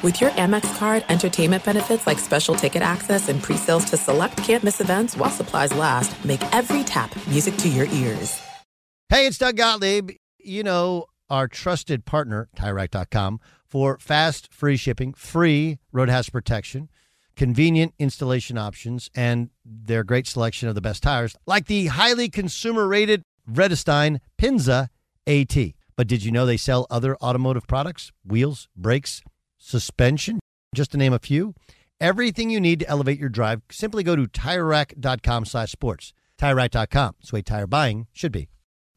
With your Amex card, entertainment benefits like special ticket access and pre-sales to select campus events while supplies last, make every tap music to your ears. Hey, it's Doug Gottlieb. You know, our trusted partner, TireRack.com, for fast, free shipping, free road hazard protection, convenient installation options, and their great selection of the best tires, like the highly consumer rated Vredestein Pinza AT. But did you know they sell other automotive products? Wheels, brakes, suspension, just to name a few. Everything you need to elevate your drive, simply go to TireRack.com slash sports. TireRack.com. It's the way tire buying should be.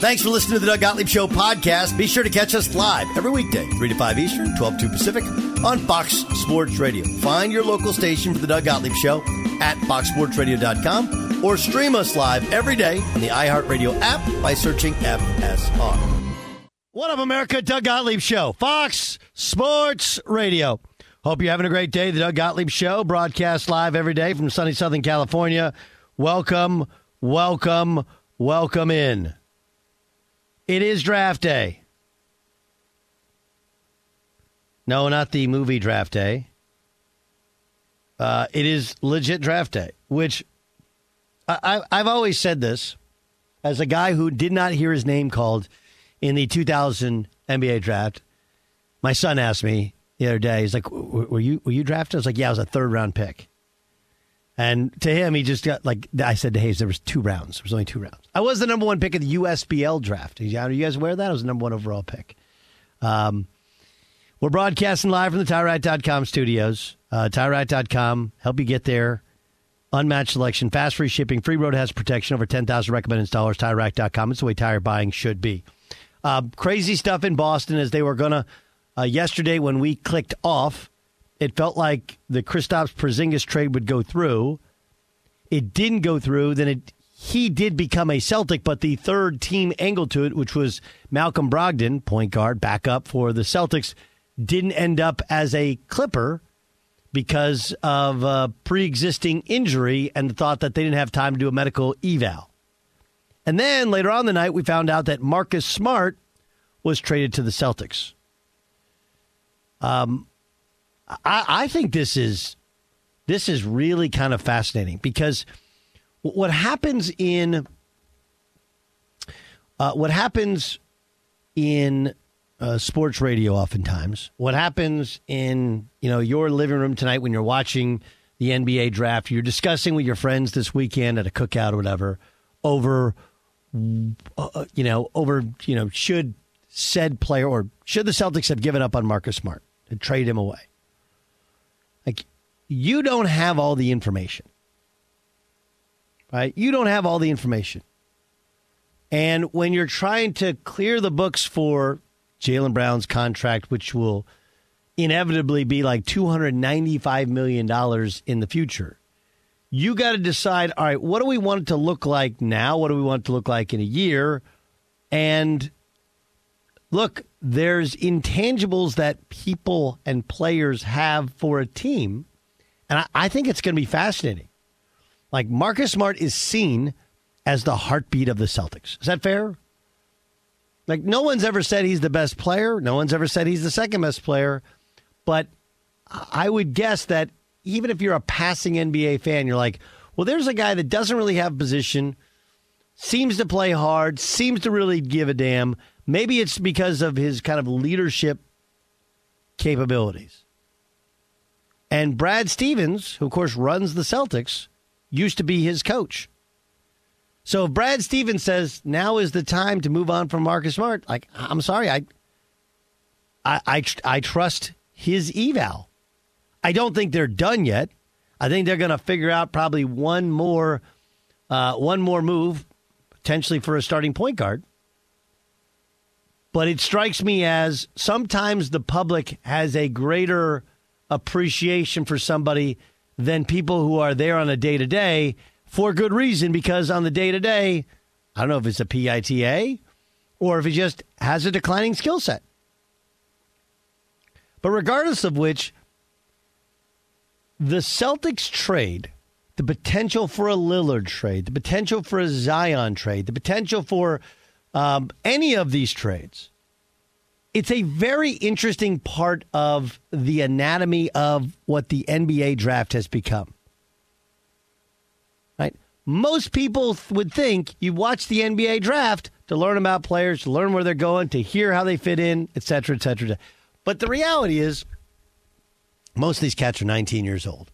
Thanks for listening to the Doug Gottlieb Show podcast. Be sure to catch us live every weekday, 3 to 5 Eastern, 12 to Pacific, on Fox Sports Radio. Find your local station for the Doug Gottlieb Show at foxsportsradio.com or stream us live every day on the iHeartRadio app by searching FSR. What up, America? Doug Gottlieb Show, Fox Sports Radio. Hope you're having a great day. The Doug Gottlieb Show, broadcast live every day from sunny Southern California. Welcome, welcome, welcome in. It is draft day. No, not the movie draft day. Uh, it is legit draft day, which I, I, I've always said this as a guy who did not hear his name called in the 2000 NBA draft. My son asked me the other day, he's like, "Were you were you drafted?" I was like, "Yeah, I was a third round pick." And to him, he just got like I said to Hayes, there was two rounds. There was only two rounds. I was the number one pick of the USBL draft. Are you guys aware of that? I was the number one overall pick. Um, we're broadcasting live from the TireRack.com studios. Uh, TireRack.com, help you get there. Unmatched selection, fast free shipping, free road has protection, over 10,000 recommended installers. TireRack.com. It's the way tire buying should be. Uh, crazy stuff in Boston as they were going to, uh, yesterday when we clicked off, it felt like the Kristaps Porzingis trade would go through. It didn't go through. Then it he did become a Celtic, but the third team angle to it, which was Malcolm Brogdon, point guard, backup for the Celtics, didn't end up as a Clipper because of a pre-existing injury and the thought that they didn't have time to do a medical eval. And then later on the night, we found out that Marcus Smart was traded to the Celtics. Um, I, I think this is this is really kind of fascinating because what happens in uh, what happens in uh, sports radio oftentimes what happens in you know your living room tonight when you're watching the NBA draft you're discussing with your friends this weekend at a cookout or whatever over uh, you know over you know should said player or should the Celtics have given up on Marcus Smart and trade him away you don't have all the information, right? You don't have all the information. And when you're trying to clear the books for Jaylen Brown's contract, which will inevitably be like $295 million in the future, you got to decide all right, what do we want it to look like now? What do we want it to look like in a year? And look, there's intangibles that people and players have for a team. And I, I think it's going to be fascinating. Like Marcus Smart is seen as the heartbeat of the Celtics. Is that fair? Like no one's ever said he's the best player. No one's ever said he's the second best player. But I would guess that even if you're a passing NBA fan, you're like, well, there's a guy that doesn't really have position, seems to play hard, seems to really give a damn Maybe it's because of his kind of leadership capabilities. And Brad Stevens, who of course runs the Celtics, used to be his coach. So if Brad Stevens says now is the time to move on from Marcus Smart, like I'm sorry, I I I, I trust his eval. I don't think they're done yet. I think they're going to figure out probably one more uh, one more move, potentially for a starting point guard. But it strikes me as sometimes the public has a greater appreciation for somebody than people who are there on a day to day for good reason because on the day to day, I don't know if it's a PITA or if he just has a declining skill set. But regardless of which, the Celtics trade, the potential for a Lillard trade, the potential for a Zion trade, the potential for um, any of these trades, it's a very interesting part of the anatomy of what the NBA draft has become Right? most people would think you watch the NBA draft to learn about players, to learn where they're going, to hear how they fit in, et cetera, et cetera. But the reality is, most of these cats are 19 years old.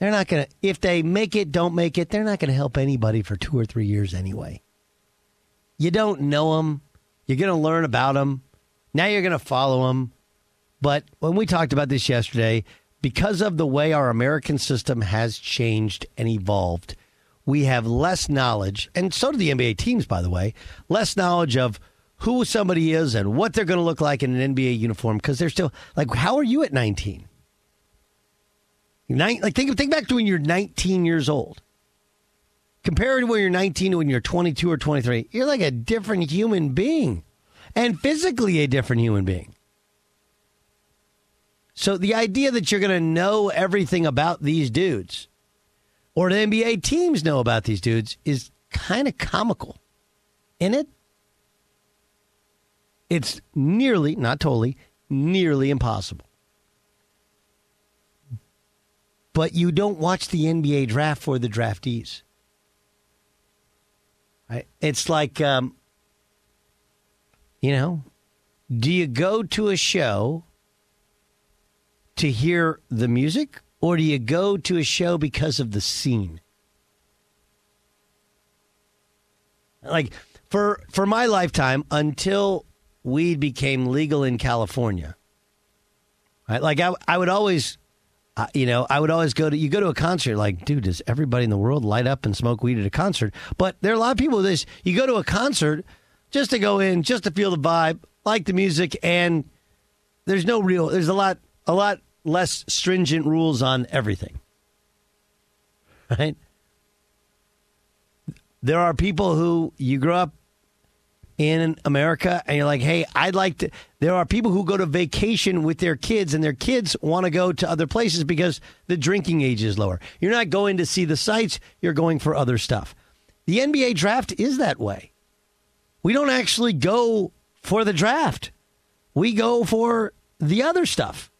They're not going to, if they make it, don't make it, they're not going to help anybody for two or three years anyway. You don't know them. You're going to learn about them. Now you're going to follow them. But when we talked about this yesterday, because of the way our American system has changed and evolved, we have less knowledge, and so do the NBA teams, by the way, less knowledge of who somebody is and what they're going to look like in an NBA uniform because they're still like, how are you at 19? Nine, like think think back to when you're 19 years old. Compared to when you're 19 to when you're 22 or 23, you're like a different human being, and physically a different human being. So the idea that you're going to know everything about these dudes or the NBA teams know about these dudes is kind of comical. In it, it's nearly, not totally, nearly impossible. But you don't watch the NBA draft for the draftees. Right? It's like, um, you know, do you go to a show to hear the music or do you go to a show because of the scene? Like for for my lifetime until weed became legal in California. Right? Like I I would always uh, you know, I would always go to you go to a concert like, dude, does everybody in the world light up and smoke weed at a concert? But there are a lot of people this you go to a concert just to go in, just to feel the vibe, like the music and there's no real there's a lot a lot less stringent rules on everything. Right? There are people who you grow up in America and you're like, hey, I'd like to. There are people who go to vacation with their kids and their kids want to go to other places because the drinking age is lower. You're not going to see the sights, you're going for other stuff. The NBA draft is that way. We don't actually go for the draft, we go for the other stuff.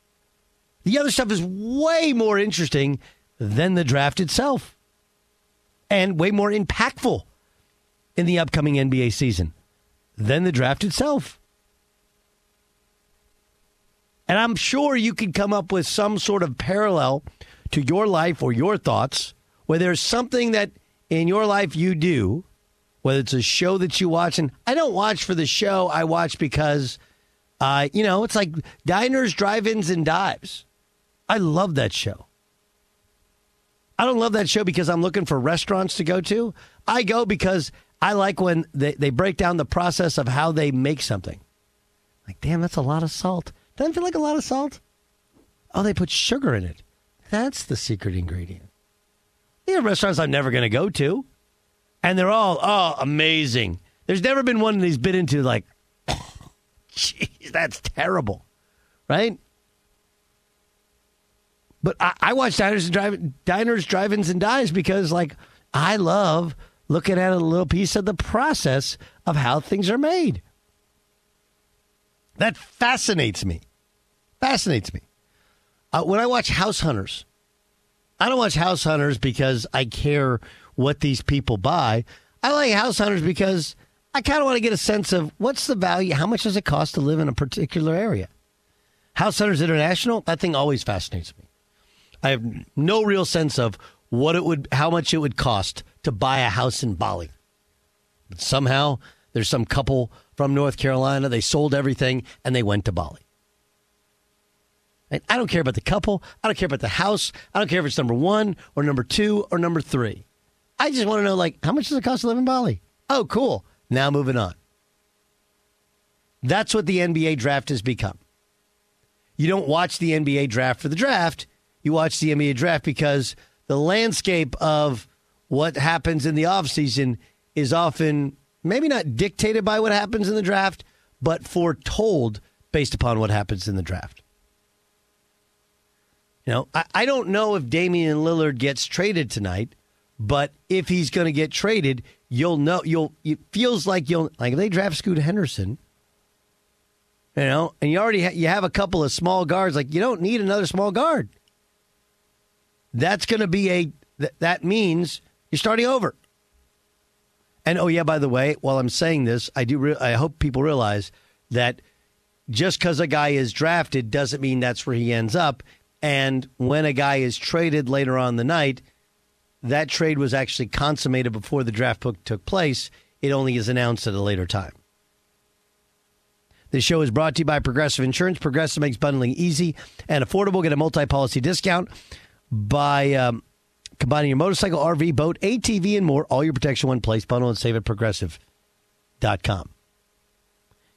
The other stuff is way more interesting than the draft itself and way more impactful in the upcoming NBA season than the draft itself. And I'm sure you could come up with some sort of parallel to your life or your thoughts where there's something that in your life you do, whether it's a show that you watch. And I don't watch for the show, I watch because, uh, you know, it's like diners, drive ins, and dives. I love that show. I don't love that show because I'm looking for restaurants to go to. I go because I like when they, they break down the process of how they make something. Like, damn, that's a lot of salt. Doesn't feel like a lot of salt. Oh, they put sugar in it. That's the secret ingredient. Are restaurants I'm never going to go to, and they're all, oh, amazing. There's never been one that he's been into like, jeez, that's terrible, right? But I, I watch diners and drive diners, drive-ins, and dives because like I love looking at a little piece of the process of how things are made. That fascinates me. Fascinates me. Uh, when I watch House Hunters, I don't watch House Hunters because I care what these people buy. I like House Hunters because I kind of want to get a sense of what's the value, how much does it cost to live in a particular area? House Hunters International, that thing always fascinates me. I have no real sense of what it would, how much it would cost to buy a house in Bali. But somehow there's some couple from North Carolina. They sold everything and they went to Bali. I don't care about the couple. I don't care about the house. I don't care if it's number one or number two or number three. I just want to know, like, how much does it cost to live in Bali? Oh, cool. Now moving on. That's what the NBA draft has become. You don't watch the NBA draft for the draft. You watch the NBA draft because the landscape of what happens in the offseason is often maybe not dictated by what happens in the draft, but foretold based upon what happens in the draft. You know, I, I don't know if Damian Lillard gets traded tonight, but if he's going to get traded, you'll know. You'll. It feels like you'll like they draft Scoot Henderson. You know, and you already ha- you have a couple of small guards. Like you don't need another small guard. That's going to be a. Th- that means you're starting over. And oh yeah, by the way, while I'm saying this, I do. Re- I hope people realize that just because a guy is drafted doesn't mean that's where he ends up. And when a guy is traded later on the night, that trade was actually consummated before the draft book took place. It only is announced at a later time. This show is brought to you by Progressive Insurance. Progressive makes bundling easy and affordable. Get a multi policy discount by um, combining your motorcycle, RV, boat, ATV, and more. All your protection one place. Bundle and save at progressive.com.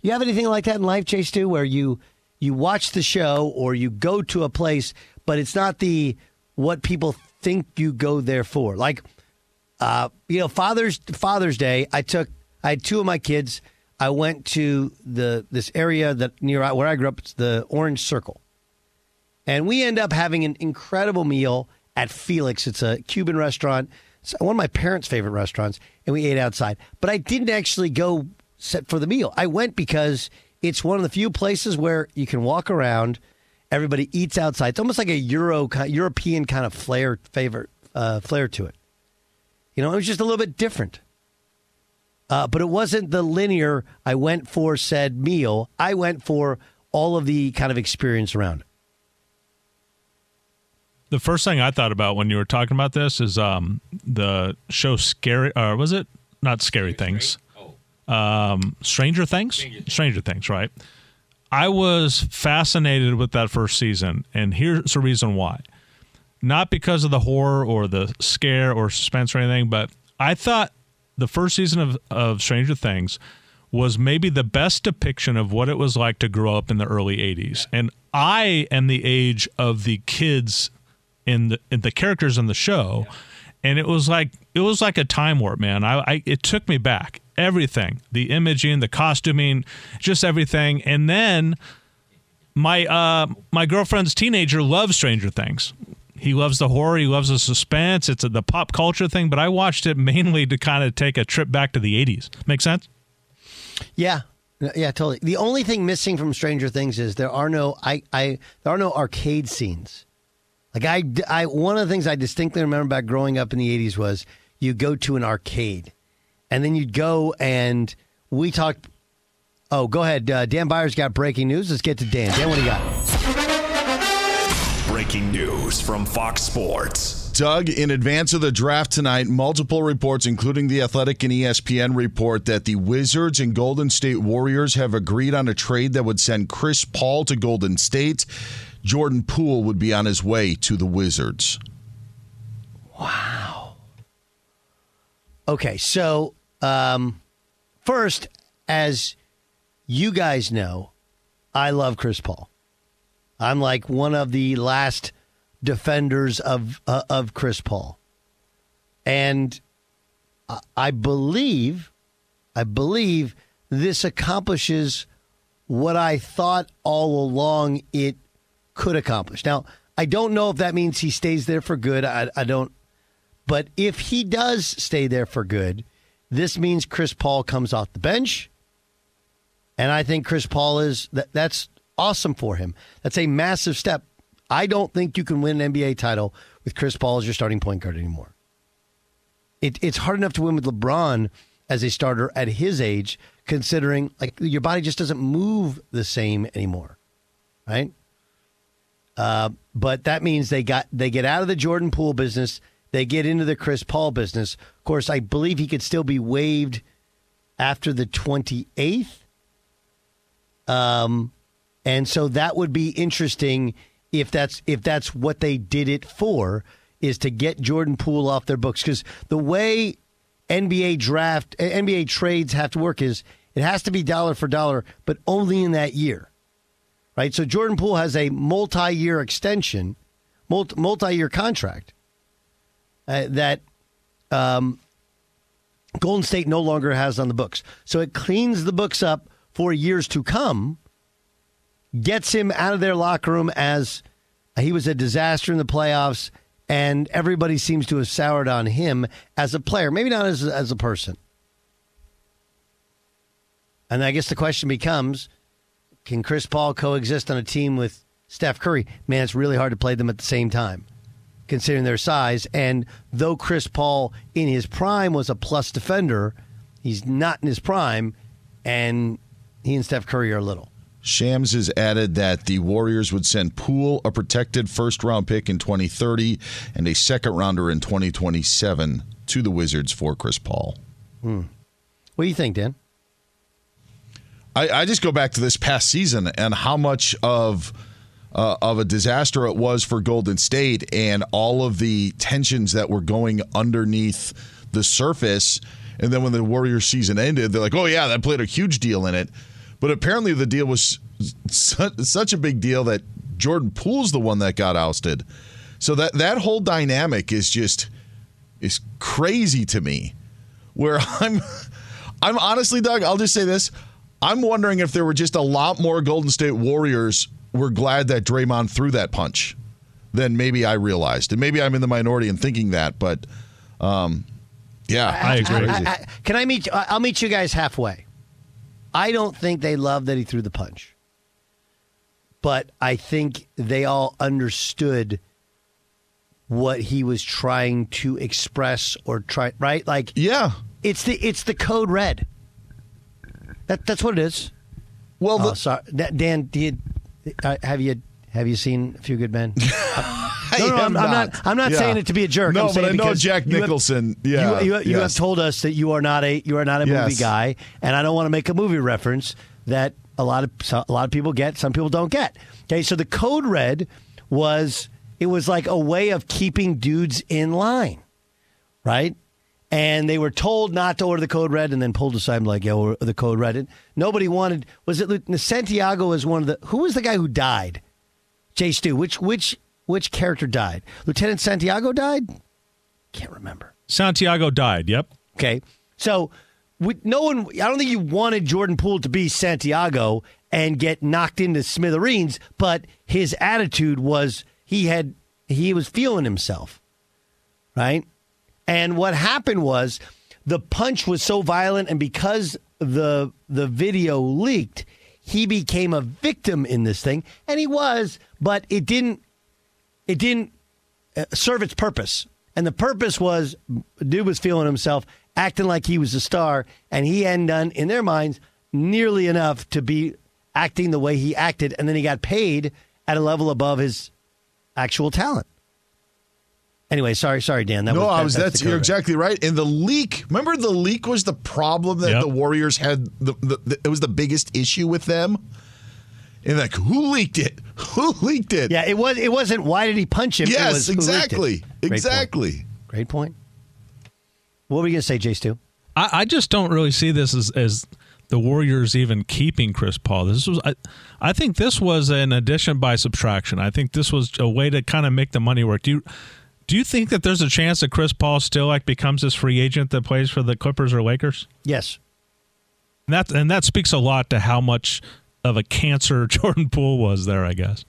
You have anything like that in life, Chase, too, where you you watch the show or you go to a place, but it's not the what people think you go there for. Like, uh, you know, Father's Father's Day, I took I had two of my kids. I went to the this area that near where I grew up. It's the Orange Circle, and we end up having an incredible meal at Felix. It's a Cuban restaurant. It's one of my parents' favorite restaurants, and we ate outside. But I didn't actually go set for the meal. I went because it's one of the few places where you can walk around. Everybody eats outside. It's almost like a Euro European kind of flair favor uh, flair to it. You know, it was just a little bit different. Uh, but it wasn't the linear. I went for said meal. I went for all of the kind of experience around it. The first thing I thought about when you were talking about this is um, the show Scary, or uh, was it not Scary Things? um, Things? Stranger Things. Stranger Things, right? I was fascinated with that first season, and here's the reason why. Not because of the horror or the scare or suspense or anything, but I thought the first season of, of Stranger Things was maybe the best depiction of what it was like to grow up in the early 80s. And I am the age of the kids in the, in the characters in the show. And it was like it was like a time warp, man. I, I it took me back everything the imaging, the costuming, just everything. And then my uh, my girlfriend's teenager loves Stranger Things. He loves the horror. He loves the suspense. It's a, the pop culture thing. But I watched it mainly to kind of take a trip back to the '80s. Make sense? Yeah, yeah, totally. The only thing missing from Stranger Things is there are no I, I there are no arcade scenes. Like I, I one of the things I distinctly remember about growing up in the '80s was you go to an arcade and then you'd go and we talked. Oh, go ahead. Uh, Dan Beyer's got breaking news. Let's get to Dan. Dan, what do you got? Breaking news from Fox Sports. Doug, in advance of the draft tonight, multiple reports, including the Athletic and ESPN report, that the Wizards and Golden State Warriors have agreed on a trade that would send Chris Paul to Golden State. Jordan Poole would be on his way to the Wizards. Wow. Okay, so um, first, as you guys know, I love Chris Paul. I'm like one of the last defenders of uh, of Chris Paul, and I believe, I believe this accomplishes what I thought all along it could accomplish. Now, I don't know if that means he stays there for good. I, I don't, but if he does stay there for good, this means Chris Paul comes off the bench. And I think Chris Paul is that that's awesome for him. That's a massive step. I don't think you can win an NBA title with Chris Paul as your starting point guard anymore. It, it's hard enough to win with LeBron as a starter at his age, considering like your body just doesn't move the same anymore, right? Uh, but that means they got they get out of the Jordan Poole business. They get into the Chris Paul business. Of course, I believe he could still be waived after the 28th. Um, and so that would be interesting if that's if that's what they did it for is to get Jordan Poole off their books because the way NBA draft NBA trades have to work is it has to be dollar for dollar, but only in that year, right? So Jordan Poole has a multi-year extension, multi- multi-year contract uh, that um, Golden State no longer has on the books. So it cleans the books up for years to come, gets him out of their locker room as he was a disaster in the playoffs, and everybody seems to have soured on him as a player, maybe not as, as a person. And I guess the question becomes can Chris Paul coexist on a team with Steph Curry? Man, it's really hard to play them at the same time, considering their size. And though Chris Paul in his prime was a plus defender, he's not in his prime, and he and Steph Curry are little. Shams has added that the Warriors would send Poole a protected first round pick in 2030 and a second rounder in 2027 to the Wizards for Chris Paul. Hmm. What do you think, Dan? I, I, just go back to this past season and how much of uh, of a disaster it was for Golden State and all of the tensions that were going underneath the surface. And then when the Warriors season ended, they're like, "Oh yeah, that played a huge deal in it." But apparently, the deal was such a big deal that Jordan Poole's the one that got ousted. So that that whole dynamic is just is crazy to me. Where I'm, I'm honestly, Doug. I'll just say this: I'm wondering if there were just a lot more Golden State Warriors were glad that Draymond threw that punch than maybe I realized, and maybe I'm in the minority in thinking that. But um, yeah, I, I agree. I, I, can I meet? I'll meet you guys halfway. I don't think they loved that he threw the punch. But I think they all understood what he was trying to express or try right like yeah it's the it's the code red that that's what it is well the, oh, sorry dan do you, uh, have you have you seen a few good men no, no, I'm, not. I'm not. I'm not yeah. saying it to be a jerk. No, I'm but I know Jack Nicholson. You have, yeah, you, you, you yes. have told us that you are not a you are not a yes. movie guy, and I don't want to make a movie reference that a lot of a lot of people get, some people don't get. Okay, so the code red was it was like a way of keeping dudes in line, right? And they were told not to order the code red, and then pulled aside and like, "Yeah, the code red." And nobody wanted. Was it Santiago? Was one of the who was the guy who died? Jay Stu. Which which which character died? Lieutenant Santiago died? Can't remember. Santiago died, yep. Okay. So we, no one, I don't think you wanted Jordan Poole to be Santiago and get knocked into smithereens, but his attitude was he had, he was feeling himself. Right. And what happened was the punch was so violent, and because the the video leaked, he became a victim in this thing, and he was, but it didn't it didn't uh, serve its purpose. And the purpose was, dude was feeling himself, acting like he was a star, and he hadn't done, in their minds, nearly enough to be acting the way he acted. And then he got paid at a level above his actual talent. Anyway, sorry, sorry, Dan. That no, was, that, I was. That's, that's you're exactly right. And the leak. Remember, the leak was the problem that yep. the Warriors had. The, the, the, it was the biggest issue with them. And like, who leaked it? Who leaked it? Yeah, it was. It wasn't. Why did he punch him? Yes, exactly, Great exactly. Point. Great point. What were you gonna say, Jay Stu? I, I just don't really see this as, as the Warriors even keeping Chris Paul. This was, I, I think, this was an addition by subtraction. I think this was a way to kind of make the money work. Do you? Do you think that there's a chance that Chris Paul still like becomes this free agent that plays for the Clippers or Lakers? Yes. And that and that speaks a lot to how much of a cancer Jordan Poole was there, I guess.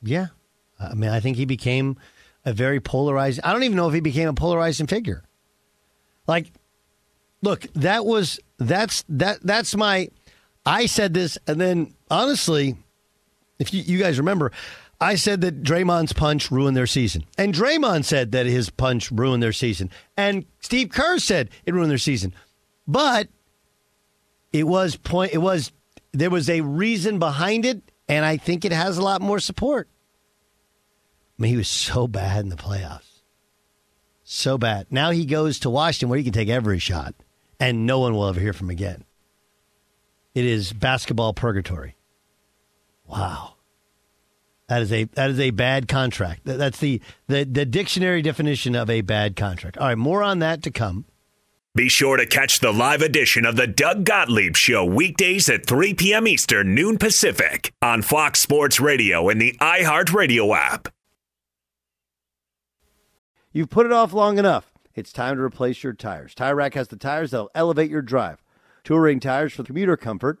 Yeah. I mean, I think he became a very polarized. I don't even know if he became a polarizing figure. Like, look, that was that's that that's my. I said this, and then honestly, if you, you guys remember, I said that Draymond's punch ruined their season, and Draymond said that his punch ruined their season, and Steve Kerr said it ruined their season, but it was point. It was there was a reason behind it, and I think it has a lot more support. I mean, he was so bad in the playoffs. So bad. Now he goes to Washington where he can take every shot and no one will ever hear from him again. It is basketball purgatory. Wow. That is a that is a bad contract. That's the, the the dictionary definition of a bad contract. All right, more on that to come. Be sure to catch the live edition of the Doug Gottlieb Show weekdays at 3 p.m. Eastern, noon Pacific on Fox Sports Radio and the iHeartRadio app. You've put it off long enough. It's time to replace your tires. Tire Rack has the tires that'll elevate your drive. Touring tires for commuter comfort,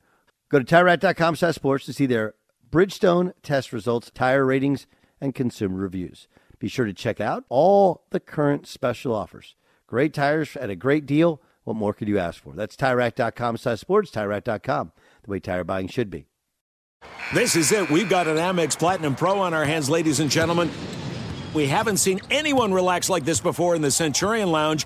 Go to TireRack.com sports to see their Bridgestone test results, tire ratings, and consumer reviews. Be sure to check out all the current special offers. Great tires at a great deal. What more could you ask for? That's TireRack.com sports, TireRack.com, the way tire buying should be. This is it. We've got an Amex Platinum Pro on our hands, ladies and gentlemen. We haven't seen anyone relax like this before in the Centurion Lounge.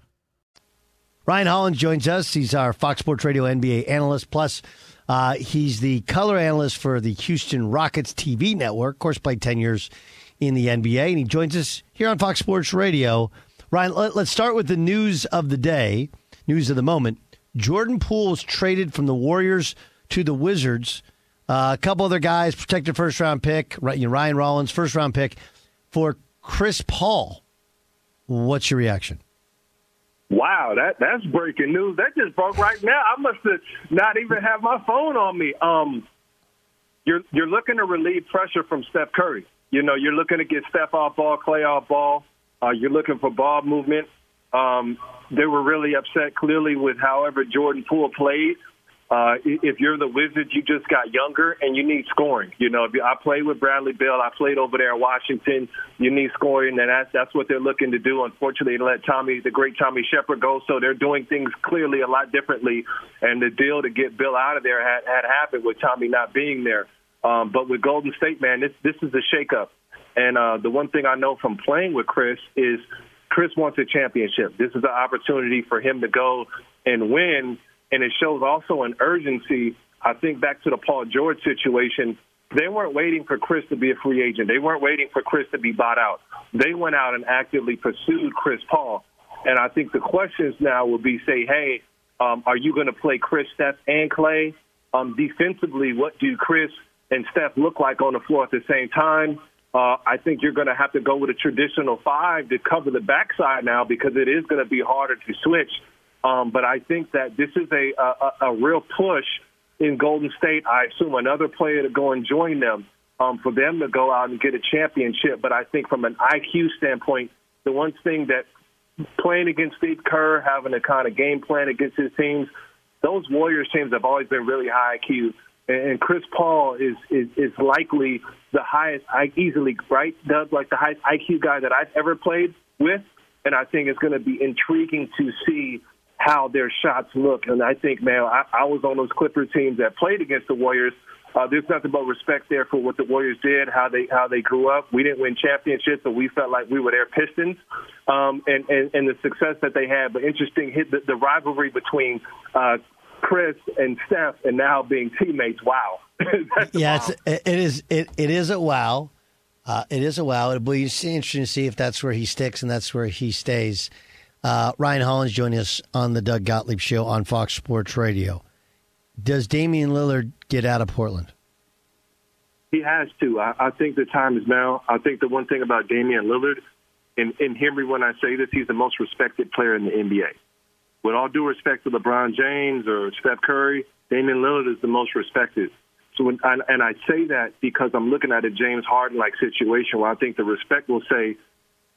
Ryan Hollins joins us. He's our Fox Sports Radio NBA analyst. Plus, uh, he's the color analyst for the Houston Rockets TV network. Of course, played 10 years in the NBA. And he joins us here on Fox Sports Radio. Ryan, let, us start with the news of the day, news of the moment. Jordan Poole was traded from the Warriors to the Wizards. Uh, a couple other guys, protected first round pick, Ryan Rollins, first round pick for Chris Paul. What's your reaction? Wow, that that's breaking news. That just broke right now. I must have not even have my phone on me. Um, you're you're looking to relieve pressure from Steph Curry. You know, you're looking to get Steph off ball, Clay off ball. Uh, you're looking for ball movement. Um, they were really upset, clearly, with however Jordan Poole played. Uh, if you're the Wizards, you just got younger and you need scoring. You know, I played with Bradley Beal. I played over there in Washington. You need scoring, and that's that's what they're looking to do. Unfortunately, they let Tommy, the great Tommy Sheppard, go, so they're doing things clearly a lot differently. And the deal to get Beal out of there had, had happened with Tommy not being there. Um, but with Golden State, man, this this is a shakeup. And uh, the one thing I know from playing with Chris is Chris wants a championship. This is an opportunity for him to go and win and it shows also an urgency. I think back to the Paul George situation. They weren't waiting for Chris to be a free agent. They weren't waiting for Chris to be bought out. They went out and actively pursued Chris Paul. And I think the questions now will be say, hey, um, are you going to play Chris, Steph, and Clay? Um, defensively, what do Chris and Steph look like on the floor at the same time. Uh, I think you're going to have to go with a traditional five to cover the backside now because it is going to be harder to switch. Um, but I think that this is a, a, a real push in Golden State. I assume another player to go and join them um, for them to go out and get a championship. But I think from an IQ standpoint, the one thing that playing against Steve Kerr, having a kind of game plan against his teams, those Warriors teams have always been really high IQ. And Chris Paul is, is, is likely the highest, I easily, right, Doug, like the highest IQ guy that I've ever played with. And I think it's going to be intriguing to see how their shots look. And I think, man, I, I was on those Clipper teams that played against the Warriors. Uh, there's nothing but respect there for what the Warriors did, how they how they grew up. We didn't win championships, but we felt like we were their Pistons, um, and, and and the success that they had. But interesting, hit the, the rivalry between uh, Chris and Steph, and now being teammates. Wow. yeah, wow. It's, it is it, it is a wow. Uh, it is a wow. It'll be interesting to see if that's where he sticks and that's where he stays. Uh, Ryan Hollins joining us on the Doug Gottlieb Show on Fox Sports Radio. Does Damian Lillard get out of Portland? He has to. I, I think the time is now. I think the one thing about Damian Lillard, and, and hear me when I say this, he's the most respected player in the NBA. With all due respect to LeBron James or Steph Curry, Damian Lillard is the most respected. So, when, and, and I say that because I'm looking at a James Harden like situation where I think the respect will say,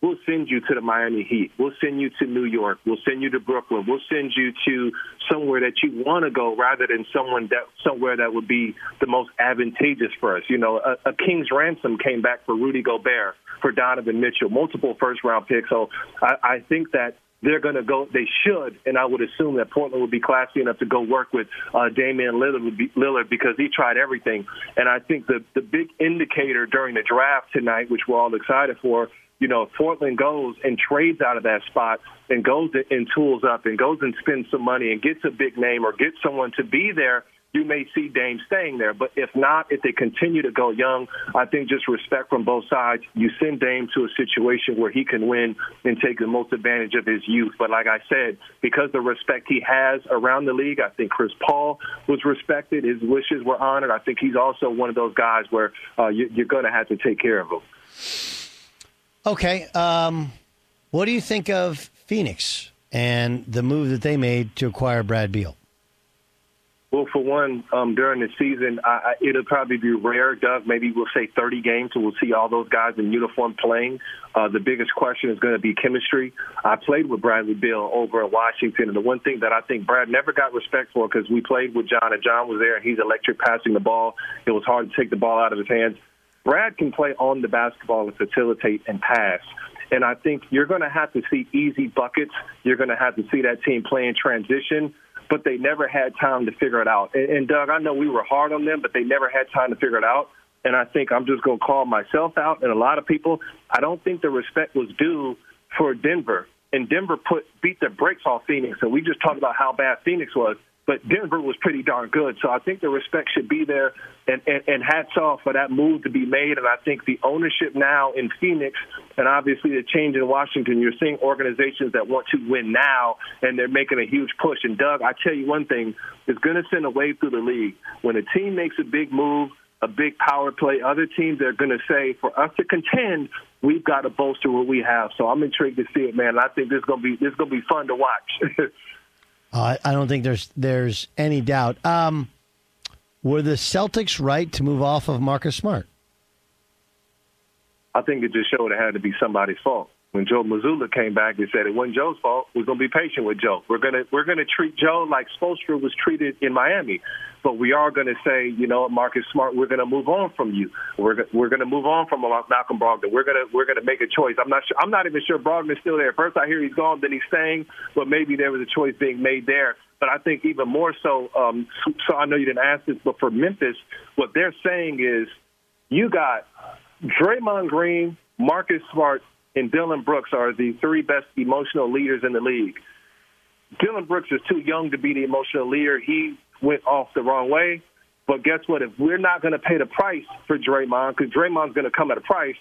We'll send you to the Miami Heat. We'll send you to New York. We'll send you to Brooklyn. We'll send you to somewhere that you want to go rather than someone that somewhere that would be the most advantageous for us. You know, a, a king's ransom came back for Rudy Gobert, for Donovan Mitchell, multiple first round picks. So I, I think that they're going to go. They should, and I would assume that Portland would be classy enough to go work with uh, Damian Lillard, Lillard because he tried everything. And I think the the big indicator during the draft tonight, which we're all excited for, you know, Portland goes and trades out of that spot and goes and tools up and goes and spends some money and gets a big name or gets someone to be there, you may see Dame staying there. But if not, if they continue to go young, I think just respect from both sides. You send Dame to a situation where he can win and take the most advantage of his youth. But like I said, because the respect he has around the league, I think Chris Paul was respected. His wishes were honored. I think he's also one of those guys where uh, you, you're going to have to take care of him. Okay. Um, what do you think of Phoenix and the move that they made to acquire Brad Beal? Well, for one, um, during the season, I, I, it'll probably be rare, Doug. Maybe we'll say 30 games, and we'll see all those guys in uniform playing. Uh, the biggest question is going to be chemistry. I played with Bradley Beal over in Washington, and the one thing that I think Brad never got respect for because we played with John, and John was there, and he's electric passing the ball. It was hard to take the ball out of his hands. Brad can play on the basketball and facilitate and pass. And I think you're going to have to see easy buckets. You're going to have to see that team play in transition, but they never had time to figure it out. And, and Doug, I know we were hard on them, but they never had time to figure it out. And I think I'm just going to call myself out and a lot of people. I don't think the respect was due for Denver. And Denver put beat the brakes off Phoenix. And we just talked about how bad Phoenix was but Denver was pretty darn good. So I think the respect should be there, and, and, and hats off for that move to be made. And I think the ownership now in Phoenix, and obviously the change in Washington, you're seeing organizations that want to win now, and they're making a huge push. And Doug, I tell you one thing, it's going to send a wave through the league when a team makes a big move. A big power play. Other teams are going to say, for us to contend, we've got to bolster what we have. So I'm intrigued to see it, man. I think this is going to be this is going to be fun to watch. Uh, I don't think there's there's any doubt. Um, were the Celtics right to move off of Marcus Smart? I think it just showed it had to be somebody's fault. When Joe Mazzulla came back, he said it wasn't Joe's fault. We're going to be patient with Joe. We're going to we're going to treat Joe like Spoelstra was treated in Miami but we are going to say, you know, Marcus Smart, we're going to move on from you. We're we're going to move on from Malcolm Brogdon. We're going to we're going to make a choice. I'm not sure. I'm not even sure Brogdon's still there. First, I hear he's gone, then he's staying, but maybe there was a choice being made there. But I think even more so. Um, so I know you didn't ask this, but for Memphis, what they're saying is, you got Draymond Green, Marcus Smart, and Dillon Brooks are the three best emotional leaders in the league. Dillon Brooks is too young to be the emotional leader. He went off the wrong way. But guess what? If we're not going to pay the price for Draymond, because Draymond's going to come at a price,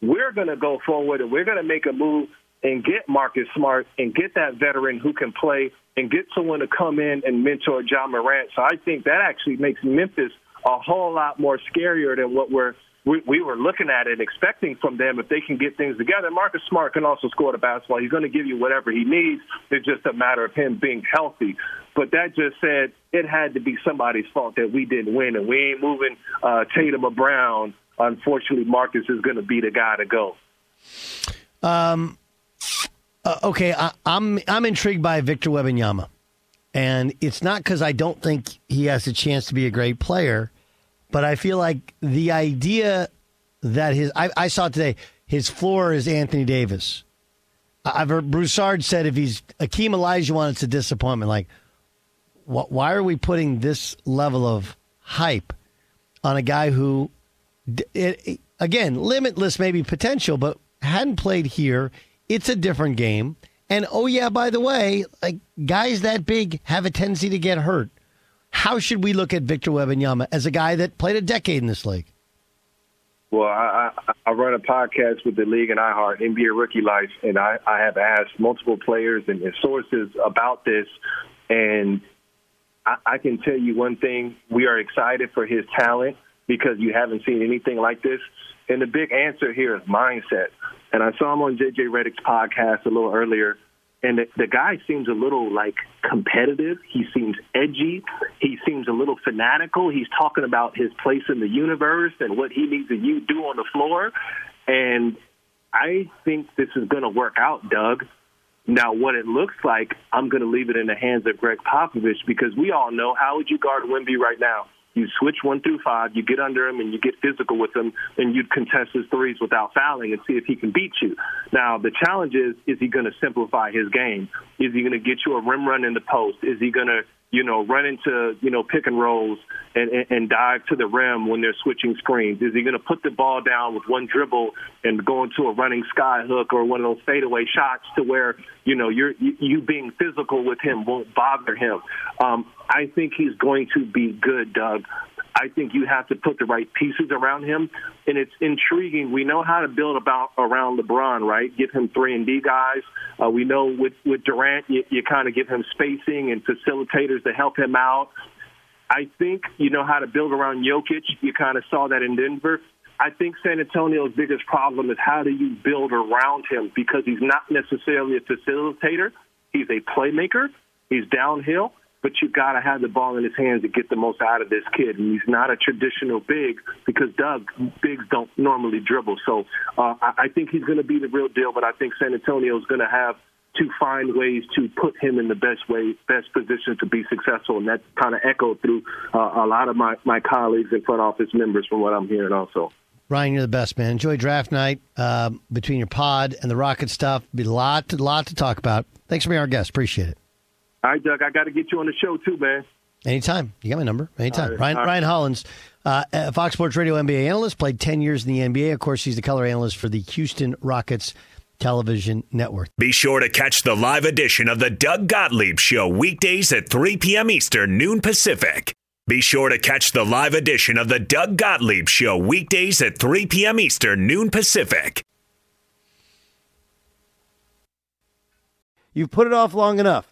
we're going to go forward and we're going to make a move and get Marcus Smart and get that veteran who can play and get someone to come in and mentor Ja Morant. So I think that actually makes Memphis a whole lot more scarier than what we're we, we were looking at and expecting from them if they can get things together. Marcus Smart can also score the basketball. He's going to give you whatever he needs. It's just a matter of him being healthy. But that just said it had to be somebody's fault that we didn't win, and we ain't moving uh, Tatum or Brown. Unfortunately, Marcus is going to be the guy to go. Um. Uh, okay, I, I'm I'm intrigued by Victor Wembanyama, and it's not because I don't think he has a chance to be a great player, but I feel like the idea that his I, I saw today his floor is Anthony Davis. I've heard Broussard said if he's Akeem Olajuwon, it's a disappointment. Like, wh- why are we putting this level of hype on a guy who, it, it, again, limitless maybe potential, but hadn't played here? It's a different game. And oh yeah, by the way, like guys that big have a tendency to get hurt. How should we look at Victor Wembanyama as a guy that played a decade in this league? Well, I, I, I run a podcast with the league and iHeart NBA Rookie Life, and I, I have asked multiple players and, sources about this, and I, I can tell you one thing: we are excited for his talent because you haven't seen anything like this. And the big answer here is mindset. And I saw him on JJ Redick's podcast a little earlier, and the, the guy seems a little like competitive. He seems edgy. He seems a little fanatical. He's talking about his place in the universe and what he needs to you do on the floor. And I think this is going to work out, Doug. Now, what it looks like, I'm going to leave it in the hands of Gregg Popovich because we all know how would you guard Wemby right now? You switch one through five, you get under him, and you get physical with him, and you'd contest his threes without fouling and see if he can beat you. Now, the challenge is, is he going to simplify his game? Is he going to get you a rim run in the post? Is he going to you know, run into, you know, pick and rolls and, and, and dive to the rim when they're switching screens? Is he going to put the ball down with one dribble and go into a running sky hook or one of those fadeaway shots to where, you know, you're, you, you being physical with him won't bother him? Um, I think he's going to be good, Doug. I think you have to put the right pieces around him, and it's intriguing. We know how to build about around LeBron, right? Give him three and D guys. Uh, we know with with Durant, you, you kind of give him spacing and facilitators to help him out. I think you know how to build around Jokic. You kind of saw that in Denver. I think San Antonio's biggest problem is how do you build around him because he's not necessarily a facilitator. He's a playmaker. He's downhill but you've got to have the ball in his hands to get the most out of this kid. And he's not a traditional big because Doug bigs don't normally dribble. So uh, I, think he's going to be the real deal. But I think San Antonio is going to have to find ways to put him in the best way, best position to be successful. And that's kind of echoed through uh, a lot of my, my colleagues and front office members from what I'm hearing also. Ryan, you're the best, man. Enjoy draft night uh, between your pod and the Rocket stuff. Be a lot, lot to talk about. Thanks for being our guest. Appreciate it. All right, Doug, I got to get you on the show too, man. Anytime. You got my number. Anytime. Right. Ryan, Right. Ryan Hollins, uh, Fox Sports Radio NBA analyst, played 10 years in the NBA. Of course, he's the color analyst for the Houston Rockets television network. Be sure to catch the live edition of the Doug Gottlieb Show weekdays at 3 p.m. Eastern, noon Pacific. Be sure to catch the live edition of the Doug Gottlieb Show weekdays at 3 p.m. Eastern, noon Pacific. You've put it off long enough.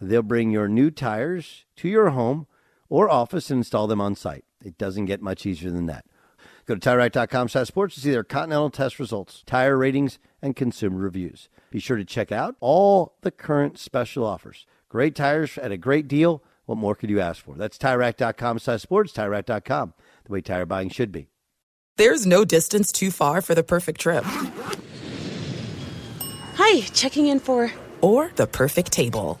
They'll bring your new tires to your home or office and install them on site. It doesn't get much easier than that. Go to TireRack.com slash sports to see their Continental test results, tire ratings, and consumer reviews. Be sure to check out all the current special offers. Great tires at a great deal. What more could you ask for? That's TireRack.com slash sports, TireRack.com, the way tire buying should be. There's no distance too far for the perfect trip. Hi, checking in for. Or the perfect table.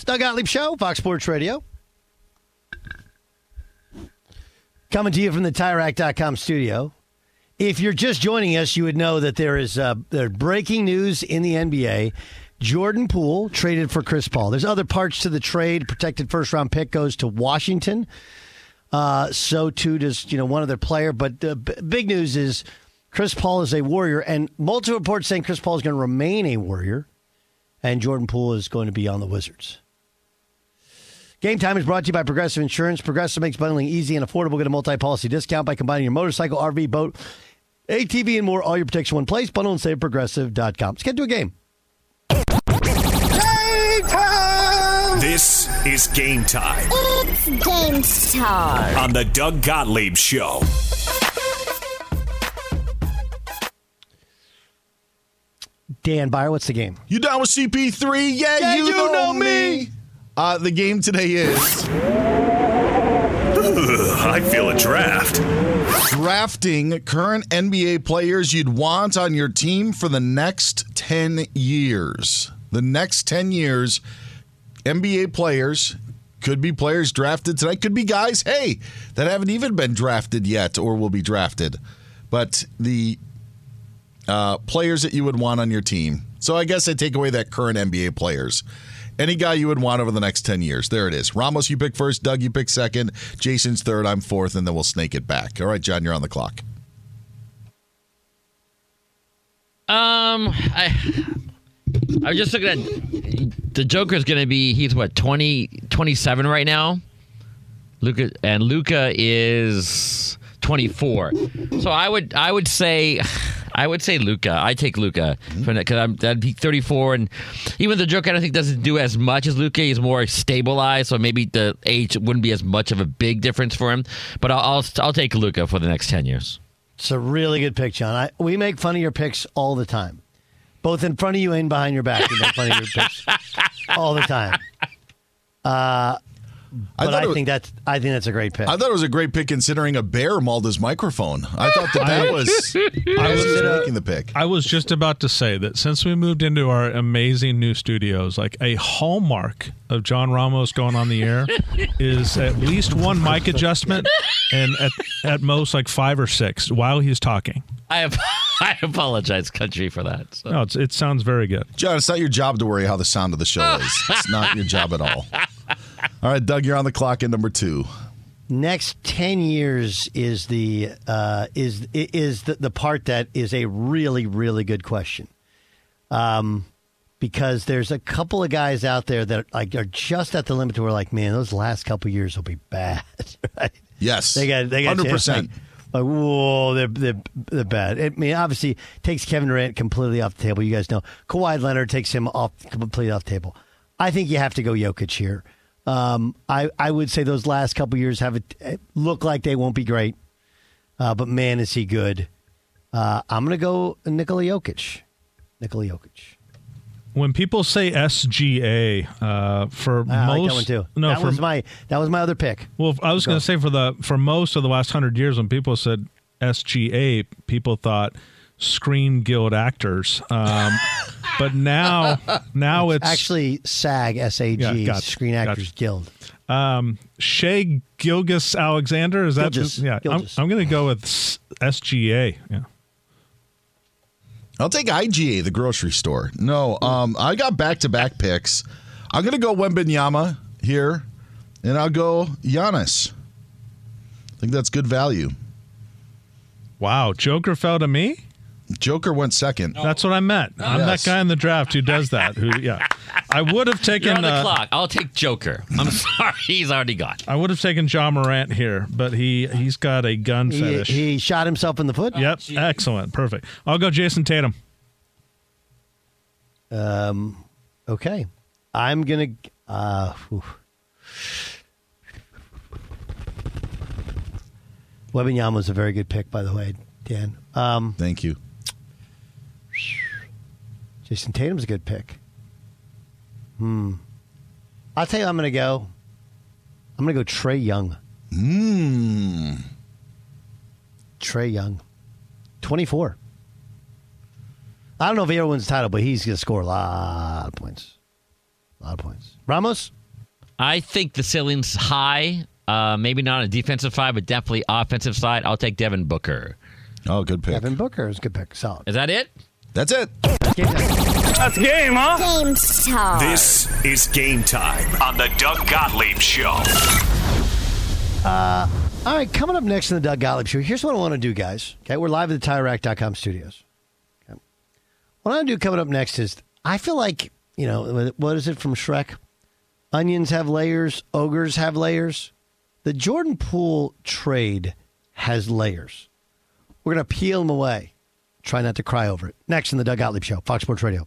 It's Doug Gottlieb Show, Fox Sports Radio. Coming to you from the TireRack.com studio. If you're just joining us, you would know that there is uh, there's breaking news in the NBA. Jordan Poole traded for Chris Paul. There's other parts to the trade. Protected first round pick goes to Washington. Uh, so too does you know one other player. But the b- big news is Chris Paul is a Warrior, and multiple reports saying Chris Paul is going to remain a Warrior, and Jordan Poole is going to be on the Wizards. Game time is brought to you by Progressive Insurance. Progressive makes bundling easy and affordable. Get a multi-policy discount by combining your motorcycle, RV, boat, ATV, and more. All your protection in one place. Bundle and save at progressive.com. Let's get to a game. This is game time It's game time. on the Doug Gottlieb Show. Dan Beyer, what's the game? You down with CP3? Yeah, Yeah, you, you know, know me. Uh, the game today is I feel a draft. drafting current NBA players you'd want on your team for the next 10 years. The next 10 years, NBA players could be players drafted tonight, could be guys, hey, that haven't even been drafted yet or will be drafted. But the uh, players that you would want on your team. So I guess I take away that current NBA players. Any guy you would want over the next 10 years. There it is. Ramos, you pick first. Doug, you pick second. Jason's third. I'm fourth. And then we'll snake it back. All right, John, you're on the clock. Um, I I was just looking at the Joker's going to be he's what 20, 27 right now. Luka and Luka is twenty four. So I would I would say. I would say Luka. I take Luka because I'm that'd be 34, and even the Joker I don't think doesn't do as much as Luka. He's more stabilized, so maybe the age wouldn't be as much of a big difference for him. But I'll I'll, I'll take Luka for the next 10 years. It's a really good pick, John. I, we make fun of your picks all the time, both in front of you and behind your back. We make fun of your picks all the time. Uh, but thought I, was- think that's I think that's a great pick. I thought it was a great pick considering a bear mauled his microphone. I thought that that was, I was just uh, making the pick. I was just about to say that since we moved into our amazing new studios, like a hallmark of John Ramos going on the air is at least one mic adjustment and at, at most like five or six while he's talking. I have, I apologize, country, for that. So. No, it's, it sounds very good. John, it's not your job to worry how the sound of the show is. It's not your job at all. All right, Doug, you're on the clock at number two. Next ten years is the uh, is is the, the part that is a really really good question, um, because there's a couple of guys out there that like are just at the limit to where like man those last couple years will be bad, right? Yes. They got they got hundred percent. like, whoa, they're, they're they're bad. I mean, obviously takes Kevin Durant completely off the table. You guys know Kawhi Leonard takes him off completely off the table. I think you have to go Jokic here. Um, I I would say those last couple years have it look like they won't be great, uh, but man, is he good. Uh, I'm going to go Nikola Jokic. Nikola Jokic. when people say SGA uh, for I like most, that one too. no, that for, was my that was my other pick. well, I was Go. going to say for the for most of the last hundred years, when people said SGA, people thought Screen Guild actors. Um, but now, now it's Actually, SAG S A G Yeah, gotcha, Screen Actors gotcha. Guild. um, Shai Gilgeous Alexander. Is that Gilgis, yeah? I'm, I'm going to go with SGA. Yeah. I'll take IGA, the grocery store. No, um, I got back to back picks. I'm going to go Wembanyama here, and I'll go Giannis. I think that's good value. Wow, Joker fell to me. Joker went second. That's what I meant. I'm Yes. that guy in the draft who does that. Who, yeah, I would have You're taken. on the uh, clock. I'll take Joker. I'm sorry, he's already gone. I would have taken Ja Morant here, but he he's got a gun He, fetish. he shot himself in the foot. yep, excellent, perfect. I'll go Jayson Tatum. Um, okay, I'm gonna. Uh, whew. Wembanyama was a very good pick, by the way, Dan. Um, Thank you. Jayson Tatum's a good pick. Hmm. I'll tell you, I'm gonna go. I'm gonna go Trae Young. Mmm. Trae Young, 24. I don't know if he ever wins the title, but he's going to score a lot of points. A lot of points. Ramos? I think the ceiling's high. Uh, maybe not on a defensive side, but definitely offensive side. I'll take Devin Booker. Oh, good pick. Devin Booker is a good pick. Solid. Is that it? That's it. That's game, huh? Game time. This is game time on the Doug Gottlieb Show. Uh, all right, coming up next in the Doug Gottlieb Show, here's what I want to do, guys. Okay, we're live at the TireRack.com studios. Okay. What I want to do coming up next is I feel like, you know, what is it from Shrek? Onions have layers, ogres have layers. The Jordan Poole trade has layers. We're going to peel them away. Try not to cry over it. Next in the Doug Gottlieb Show, Fox Sports Radio.